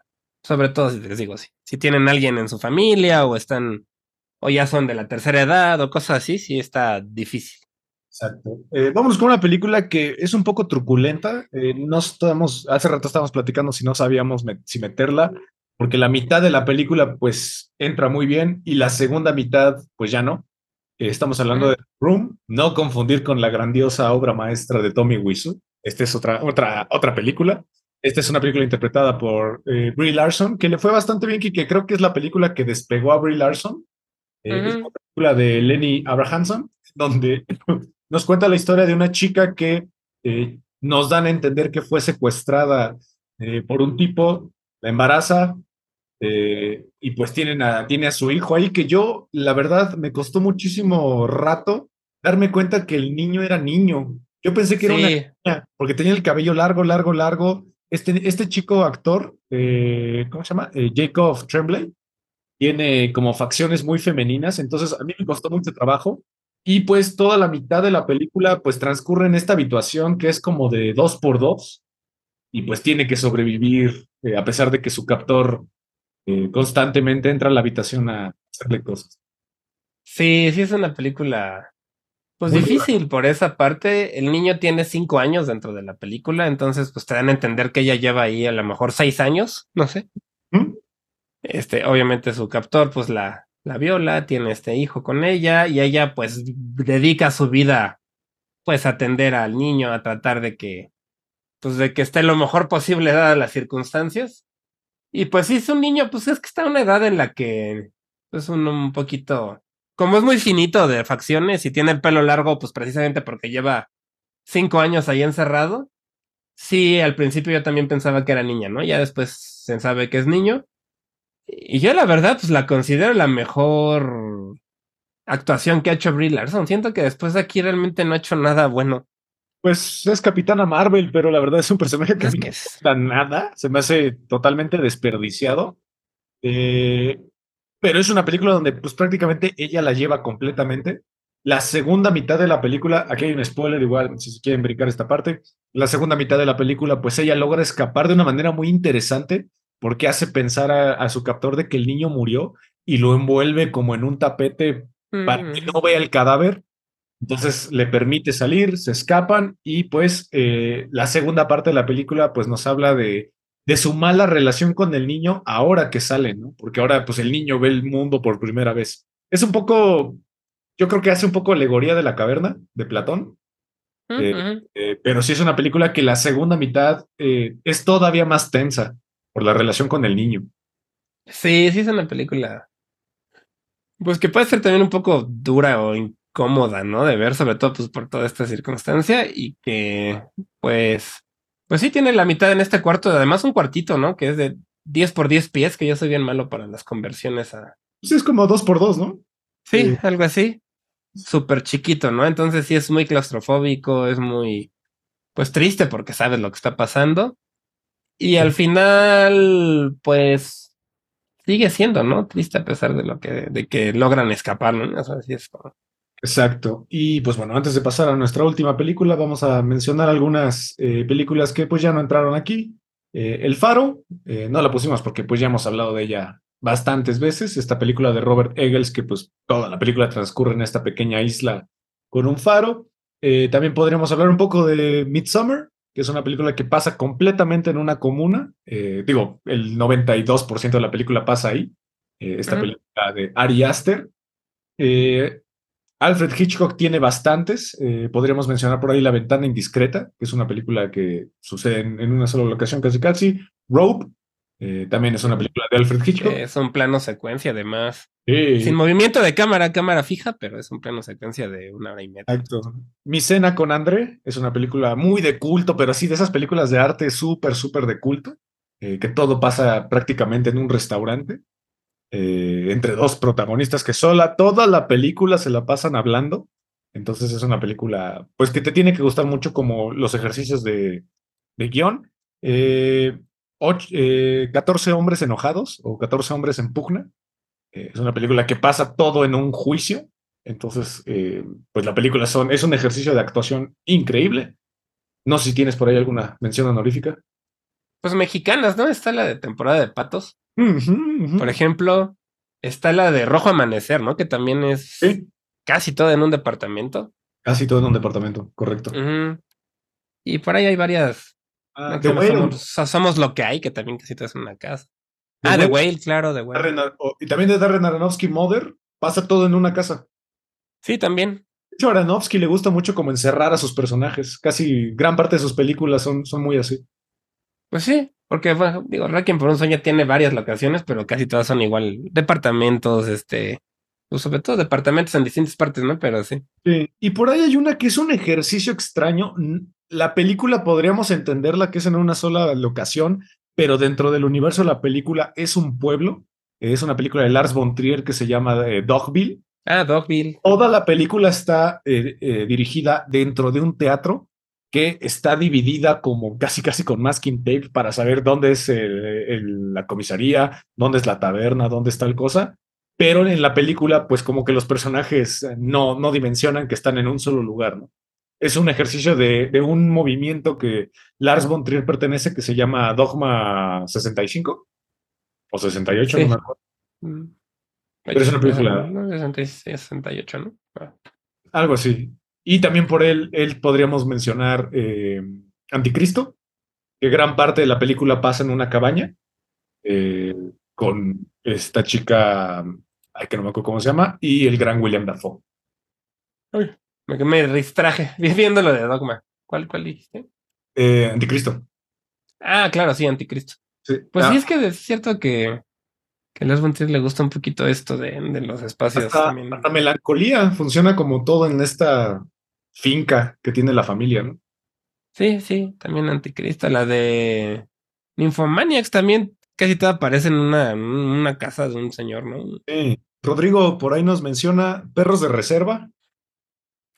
Sobre todo si les digo, si, si tienen alguien en su familia o están, o ya son de la tercera edad o cosas así, sí está difícil. Exacto. Eh, vamos con una película que es un poco truculenta. Eh, no estamos, hace rato estábamos platicando si no sabíamos met si meterla, porque la mitad de la película pues entra muy bien y la segunda mitad pues ya no. Eh, estamos hablando de Room, no confundir con la grandiosa obra maestra de Tommy Wiseau. Esta es otra, otra, otra película. Esta es una película interpretada por eh, Brie Larson, que le fue bastante bien y que creo que es la película que despegó a Brie Larson. Uh -huh. Es una película de Lenny Abrahamson, donde nos cuenta la historia de una chica que eh, nos dan a entender que fue secuestrada eh, por un tipo, la embaraza eh, y pues tienen a, tiene a su hijo ahí que yo, la verdad, me costó muchísimo rato darme cuenta que el niño era niño. Yo pensé que sí. era una niña porque tenía el cabello largo, largo, largo. Este, este chico actor, eh, ¿cómo se llama? Jacob Tremblay, tiene como facciones muy femeninas, entonces a mí me costó mucho trabajo y pues toda la mitad de la película pues transcurre en esta habitación que es como de dos por dos y pues tiene que sobrevivir eh, a pesar de que su captor eh, constantemente entra a la habitación a hacerle cosas. Sí, sí es una película pues Muy difícil por esa parte. El niño tiene cinco años dentro de la película, entonces pues te dan a entender que ella lleva ahí a lo mejor seis años, no sé. ¿Mm? Este, obviamente su captor pues la, la viola, tiene este hijo con ella y ella pues dedica su vida pues a atender al niño, a tratar de que pues de que esté lo mejor posible dadas las circunstancias. Y pues si es un niño, pues es que está en una edad en la que es pues, un, un poquito como es muy finito de facciones y tiene el pelo largo, pues precisamente porque lleva cinco años ahí encerrado. Sí, al principio yo también pensaba que era niña, ¿no? Ya después se sabe que es niño. Y yo la verdad, pues la considero la mejor actuación que ha hecho Brie Larson. Siento que después de aquí realmente no ha hecho nada bueno. Pues es Capitana Marvel, pero la verdad es un personaje que, no gusta nada. Se me hace totalmente desperdiciado. Eh, pero es una película donde pues prácticamente ella la lleva completamente. La segunda mitad de la película, aquí hay un spoiler igual, si se quieren brincar esta parte, la segunda mitad de la película, pues ella logra escapar de una manera muy interesante porque hace pensar a, a su captor de que el niño murió y lo envuelve como en un tapete para que no vea el cadáver. Entonces le permite salir, se escapan y pues eh, la segunda parte de la película pues nos habla de, de su mala relación con el niño ahora que sale, ¿no? Porque ahora pues el niño ve el mundo por primera vez. Es un poco, yo creo que hace un poco alegoría de la caverna de Platón, eh, eh, pero sí es una película que la segunda mitad eh, es todavía más tensa por la relación con el niño. Sí, sí es una película. Pues que puede ser también un poco dura o incómoda, ¿no? De ver, sobre todo pues por toda esta circunstancia y que pues pues sí tiene la mitad en este cuarto, además un cuartito, ¿no? Que es de 10 por 10 pies, que yo soy bien malo para las conversiones a Pues es como dos por dos, ¿no? Sí, Sí. algo así. Súper chiquito, ¿no? Entonces sí es muy claustrofóbico, es muy, pues triste porque sabes lo que está pasando. Y al final, pues, sigue siendo, ¿no? Triste a pesar de lo que, de que logran escapar, ¿no? O sea, sí es como- Exacto. Y pues bueno, antes de pasar a nuestra última película, vamos a mencionar algunas eh, películas que pues ya no entraron aquí. Eh, El Faro, eh, no la pusimos porque pues ya hemos hablado de ella bastantes veces. Esta película de Robert Eggers, que pues toda la película transcurre en esta pequeña isla con un faro. También podríamos hablar un poco de Midsommar, que es una película que pasa completamente en una comuna. Digo, el 92% de la película pasa ahí. Esta película de Ari Aster. Eh, Alfred Hitchcock tiene bastantes. eh, podríamos mencionar por ahí La Ventana Indiscreta, que es una película que sucede en, en una sola locación casi casi. Rope, eh, también es una película de Alfred Hitchcock. es un plano secuencia, además. Sí, Sin movimiento de cámara, cámara fija, pero es un plano secuencia de una hora y media. exacto. Mi cena con André es una película muy de culto, pero sí de esas películas de arte súper, súper de culto, eh, que todo pasa prácticamente en un restaurante. Eh, entre dos protagonistas que sola, toda la película se la pasan hablando. Entonces es una película, pues que te tiene que gustar mucho como los ejercicios de, de guion. Eh, och- eh, 14 hombres enojados o 14 hombres en pugna. Es una película que pasa todo en un juicio. Entonces, pues la película son, es un ejercicio de actuación increíble. No sé si tienes por ahí alguna mención honorífica. Pues mexicanas, ¿no? Está la de temporada de patos. Por ejemplo, está la de Rojo Amanecer, ¿no? Que también es Sí, casi todo en un departamento. casi todo en un departamento, correcto. Y por ahí hay varias. Ah, somos, so- somos lo que hay, que también casi todo es una casa. The ah, The Whale. Whale, claro, The Whale. Darren Ar- o- y también de Darren Aronofsky Mother, pasa todo en una casa. Sí, también. De hecho, a Aronofsky le gusta mucho como encerrar a sus personajes. Casi gran parte de sus películas son, son muy así. Pues sí, porque bueno, digo, Requiem por un sueño tiene varias locaciones, pero casi todas son igual. Departamentos, este. Pues sobre todo departamentos en distintas partes, ¿no? Pero sí. Sí, Y por ahí hay una que es un ejercicio extraño. La película podríamos entenderla que es en una sola locación, pero dentro del universo de la película es un pueblo. Es una película de Lars von Trier que se llama eh, Dogville. Ah, Dogville. Toda la película está eh, eh, dirigida dentro de un teatro que está dividida como casi casi con masking tape para saber dónde es el- el- la comisaría, dónde es la taberna, dónde está el cosa. Pero en la película, pues como que los personajes eh, no, no dimensionan que están en un solo lugar, ¿no? Es un ejercicio de, de un movimiento que Lars von Trier pertenece que se llama Dogma 65 o 68, Sí. no me acuerdo. Mm. Pero es una película- No, 66, 68, ¿no? Ah. Algo así. Y también por él, él podríamos mencionar eh, Anticristo, que gran parte de la película pasa en una cabaña eh, con esta chica, ay, que no me acuerdo cómo se llama, y el gran William Dafoe. Uy, me, me distraje viendo lo de Dogma. ¿Cuál, cuál dijiste? Eh, Anticristo. Ah, claro, sí, Anticristo. Sí. Pues Ah, sí, es que es cierto que Que a Lars von Trier le gusta un poquito esto de, de los espacios Hasta, también. hasta melancolía funciona como todo en esta finca que tiene la familia, ¿no? Sí, sí, también Anticristo, la de Nymphomaniacs también casi todo aparece en una, una casa de un señor, ¿no? Sí. Rodrigo por ahí nos menciona Perros de Reserva.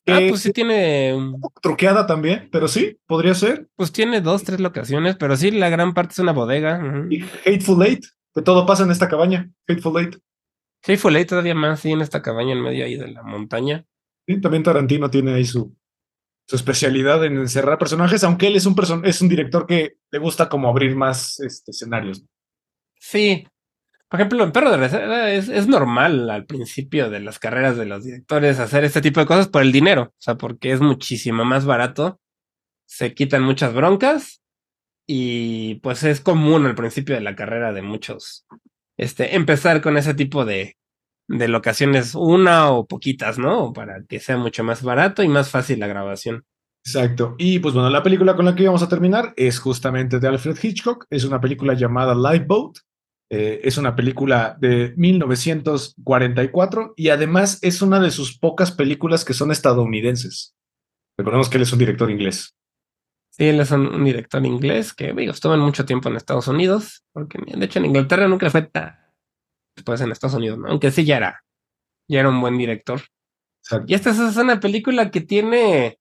Ah, pues sí tiene, un poco truqueada también, pero sí, podría ser. pues tiene dos, tres locaciones, pero sí, la gran parte es una bodega. Y Hateful Eight, que todo pasa en esta cabaña. Hateful Eight. Hateful Eight todavía más, sí, en esta cabaña en medio ahí de la montaña. También Tarantino tiene ahí su, su especialidad en encerrar personajes, aunque él es un, person es un director que le gusta como abrir más este, escenarios. Sí. Por ejemplo, en Perro de Reserva es, es normal al principio de las carreras de los directores hacer este tipo de cosas por el dinero. O sea, porque es muchísimo más barato. Se quitan muchas broncas. Y pues es común al principio de la carrera de muchos. Este, empezar con ese tipo de, de locaciones, una o poquitas, ¿no? Para que sea mucho más barato y más fácil la grabación. Exacto. Y pues bueno, la película con la que íbamos a terminar es justamente de Alfred Hitchcock. Es una película llamada Lifeboat. Eh, es una película de 1944 y además es una de sus pocas películas que son estadounidenses. Recordemos que él es un director inglés. Sí, él es un, director inglés que, digo, estuvo en mucho tiempo en Estados Unidos, porque de hecho en Inglaterra nunca fue tan después en Estados Unidos, ¿no? aunque sí ya era, ya era un buen director. Exacto. Y esta es- una película que tiene,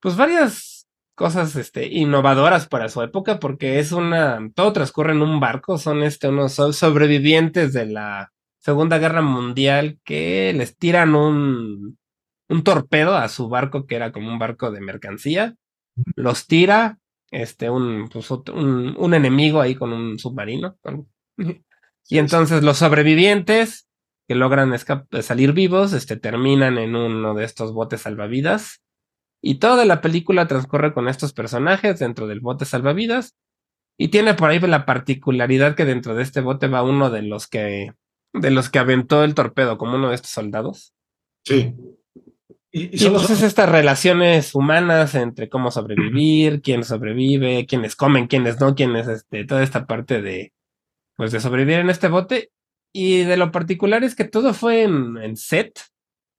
pues, varias cosas, este, innovadoras para su época, porque es una, todo transcurre en un barco, son, este, unos so- sobrevivientes de la Segunda Guerra Mundial que les tiran un, un torpedo a su barco, que era como un barco de mercancía, los tira, este, un, pues, otro- un, un enemigo ahí con un submarino. con- y entonces los sobrevivientes que logran escap- salir vivos, este, terminan en uno de estos botes salvavidas. Y toda la película transcurre con estos personajes dentro del bote salvavidas. Y tiene por ahí la particularidad que dentro de este bote va uno de los que, de los que aventó el torpedo, como uno de estos soldados. Sí. Y, y Y solo pues son- estas relaciones humanas entre cómo sobrevivir, quién sobrevive, quiénes comen, quiénes no, quiénes, este, toda esta parte de, pues de sobrevivir en este bote. Y de lo particular es que todo fue en, en set,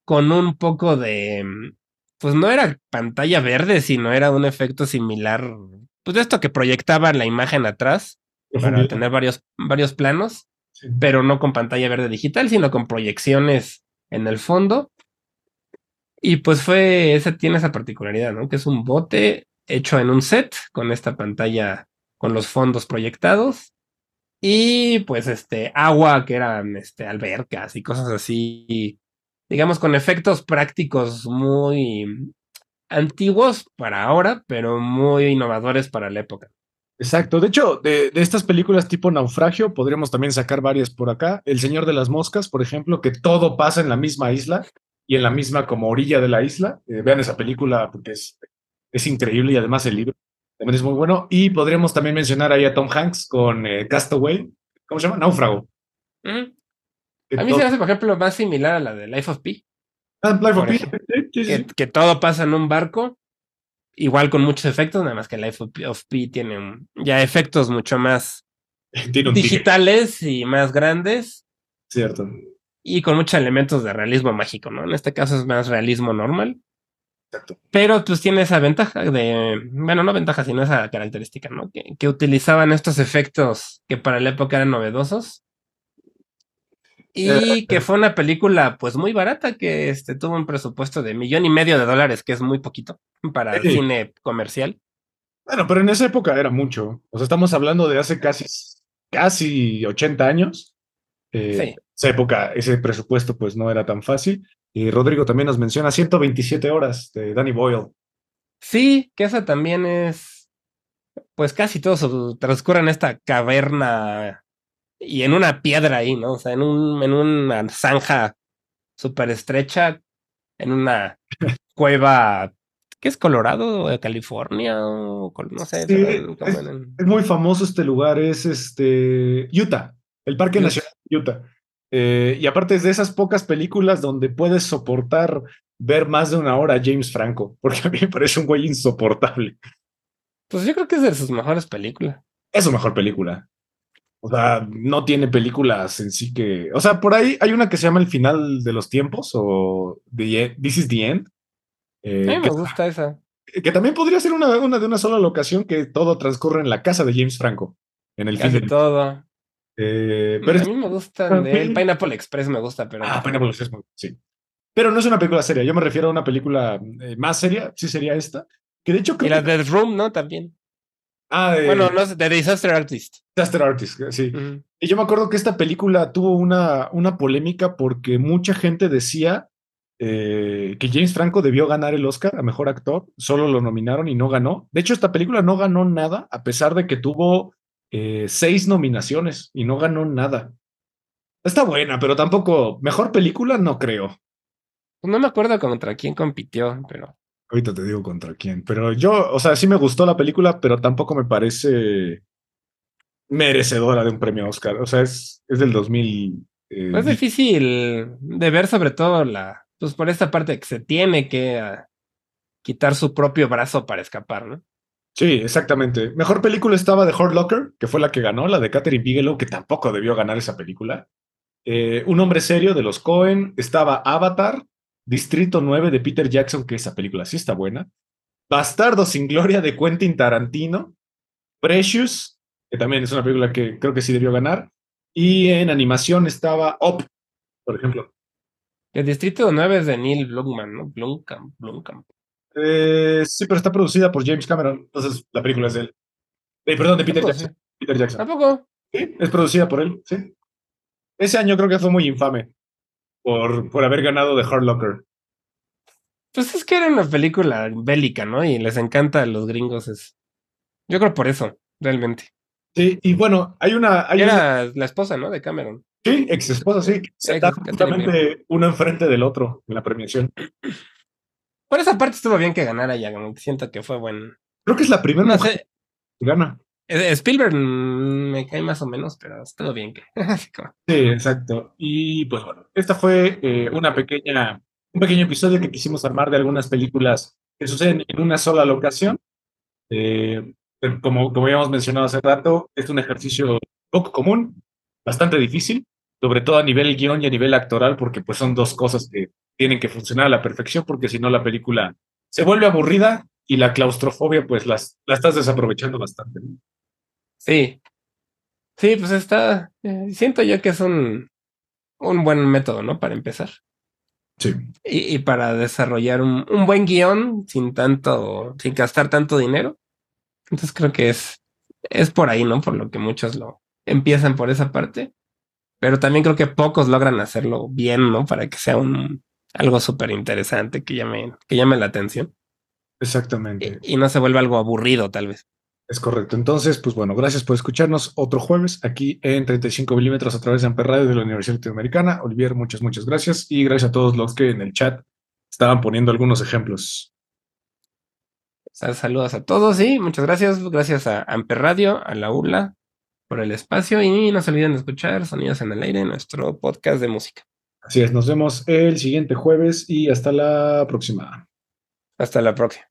con un poco de, pues no era pantalla verde, sino era un efecto similar, pues de esto que proyectaba la imagen atrás para tener varios, varios planos Sí. pero no con pantalla verde digital, sino con proyecciones en el fondo. Y pues fue, ese tiene esa particularidad, ¿no? Que es un bote hecho en un set con esta pantalla con los fondos proyectados. Y pues este agua que eran este albercas y cosas así, digamos con efectos prácticos muy antiguos para ahora, pero muy innovadores para la época. Exacto. De hecho, de, estas películas tipo Naufragio, podríamos también sacar varias por acá. El Señor de las Moscas, por ejemplo, que todo pasa en la misma isla y en la misma como orilla de la isla. Eh, vean esa película porque es, es increíble y además el libro también es muy bueno. Y podríamos también mencionar ahí a Tom Hanks con eh, Castaway. ¿Cómo se llama? Náufrago. Mm. A mí se me hace, por ejemplo, más similar a la de Life of Pi. Ah, Life of Pi. ejemplo. Sí. que, que todo pasa en un barco, igual con muchos efectos, nada más que Life of Pi, of Pi tiene ya efectos mucho más tigre, digitales y más grandes cierto. y con muchos elementos de realismo mágico, ¿no? En este caso es más realismo normal, Exacto. pero pues tiene esa ventaja de, bueno, no ventaja, sino esa característica, ¿no? Que, que utilizaban estos efectos que para la época eran novedosos. Y que fue una película pues muy barata que este, tuvo un presupuesto de millón y medio de dólares, que es muy poquito para el Sí. cine comercial. Bueno, pero en esa época era mucho. O sea, estamos hablando de hace casi, casi 80 años. Eh, Sí. Esa época, ese presupuesto, pues no era tan fácil. Y Rodrigo también nos menciona 127 horas de Danny Boyle. Sí, que esa también es, pues casi todo transcurre en esta caverna y en una piedra ahí, ¿no? O sea, en, un, en una zanja súper estrecha, en una cueva, ¿qué es Colorado? ¿O California? O no sé, Sí, es- en- Es muy famoso este lugar, es este Utah, el Parque. Nacional de Utah. Eh, y aparte es de esas pocas películas donde puedes soportar ver más de una hora a James Franco, porque a mí me parece un güey insoportable. Pues yo creo que es de sus mejores películas. Es su mejor película. O sea, no tiene películas en sí que. O sea, por ahí hay una que se llama El final de los tiempos o The This is the End. Eh, a mí me gusta esa. Que también podría ser una, una, de una sola locación que todo transcurre en la casa de James Franco. En el Casi todo. Eh, pero a mí me gusta. El Pineapple Express me gusta, pero. Ah, Pineapple Express, sí. Pero no es una película seria. Yo me refiero a una película eh, más seria. Sí sería esta. Que de hecho. y la de The Room, ¿no? También. Ah, de, bueno, no de Disaster Artist. Disaster Artist, sí. Y yo me acuerdo que esta película tuvo una, una polémica porque mucha gente decía eh, que James Franco debió ganar el Oscar a mejor actor. Solo lo nominaron y no ganó. De hecho, esta película no ganó nada, a pesar de que tuvo eh, seis nominaciones y no ganó nada. Está buena, pero tampoco. Mejor película, no creo. No me acuerdo contra quién compitió, pero. Ahorita te digo contra quién. Pero yo, o sea, sí me gustó la película, pero tampoco me parece merecedora de un premio Oscar. O sea, es, es del 2000. Eh, es difícil de ver, sobre todo la. Pues por esta parte que se tiene que ah, quitar su propio brazo para escapar, ¿no? Sí, exactamente. Mejor película estaba The Hurt Locker, que fue la que ganó, la de Catherine Bigelow, que tampoco debió ganar esa película. Eh, un hombre serio de los Cohen. Estaba Avatar, Distrito 9 de Peter Jackson, que esa película sí está buena. Bastardo sin Gloria de Quentin Tarantino. Precious, que también es una película que creo que sí debió ganar. Y en animación estaba Up, por ejemplo. El Distrito 9 es de Neil Blomkamp, ¿no? Blomkamp, Blomkamp. Eh, sí, pero está producida por James Cameron, entonces la película es de él. Eh, perdón, de Peter Jackson. Peter Jackson. ¿Tampoco? Sí, es producida por él, sí. Ese año creo que fue muy infame por, por haber ganado The Hard Locker. Pues es que era una película bélica, ¿no? Y les encanta a los gringos. Es... Yo creo por eso, realmente. Sí, y bueno, hay una. Hay era la esposa, ¿no? De Cameron. Sí, ex esposa, sí. Está justamente uno enfrente del otro en la premiación. Por esa parte estuvo bien que ganara ya, como que siento que fue buen. Creo que es la primera no que gana. Eh, Spielberg me cae más o menos, pero estuvo bien que. sí, exacto. Y pues bueno, esta fue eh, una pequeña, un pequeño episodio que quisimos armar de algunas películas que suceden en una sola locación. Eh, como, como habíamos mencionado hace rato, es un ejercicio poco común, bastante difícil, sobre todo a nivel guion y a nivel actoral, porque pues son dos cosas que tienen que funcionar a la perfección, porque si no la película se vuelve aburrida y la claustrofobia pues las, la estás desaprovechando bastante. Sí. Sí, pues está. Eh, siento yo que es un, un buen método, ¿no? Para empezar. Sí. Y, para desarrollar un, un, buen guion sin tanto, sin gastar tanto dinero. Entonces creo que es, es por ahí, ¿no? Por lo que muchos lo empiezan por esa parte. Pero también creo que pocos logran hacerlo bien, ¿no? Para que sea un algo súper interesante que llame, que llame la atención. Exactamente. y no se vuelva algo aburrido, tal vez. Es correcto. Entonces, pues bueno, gracias por escucharnos otro jueves aquí en 35 milímetros a través de Amper Radio de la Universidad Latinoamericana. Olivier, muchas, muchas gracias. Y gracias a todos los que en el chat estaban poniendo algunos ejemplos. Saludos a todos y muchas gracias. Gracias a Amper Radio, a la ULA por el espacio y no se olviden de escuchar Sonidos en el Aire, nuestro podcast de música. Así es, nos vemos el siguiente jueves y hasta la próxima. Hasta la próxima.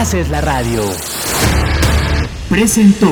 Haces la radio. Presentó.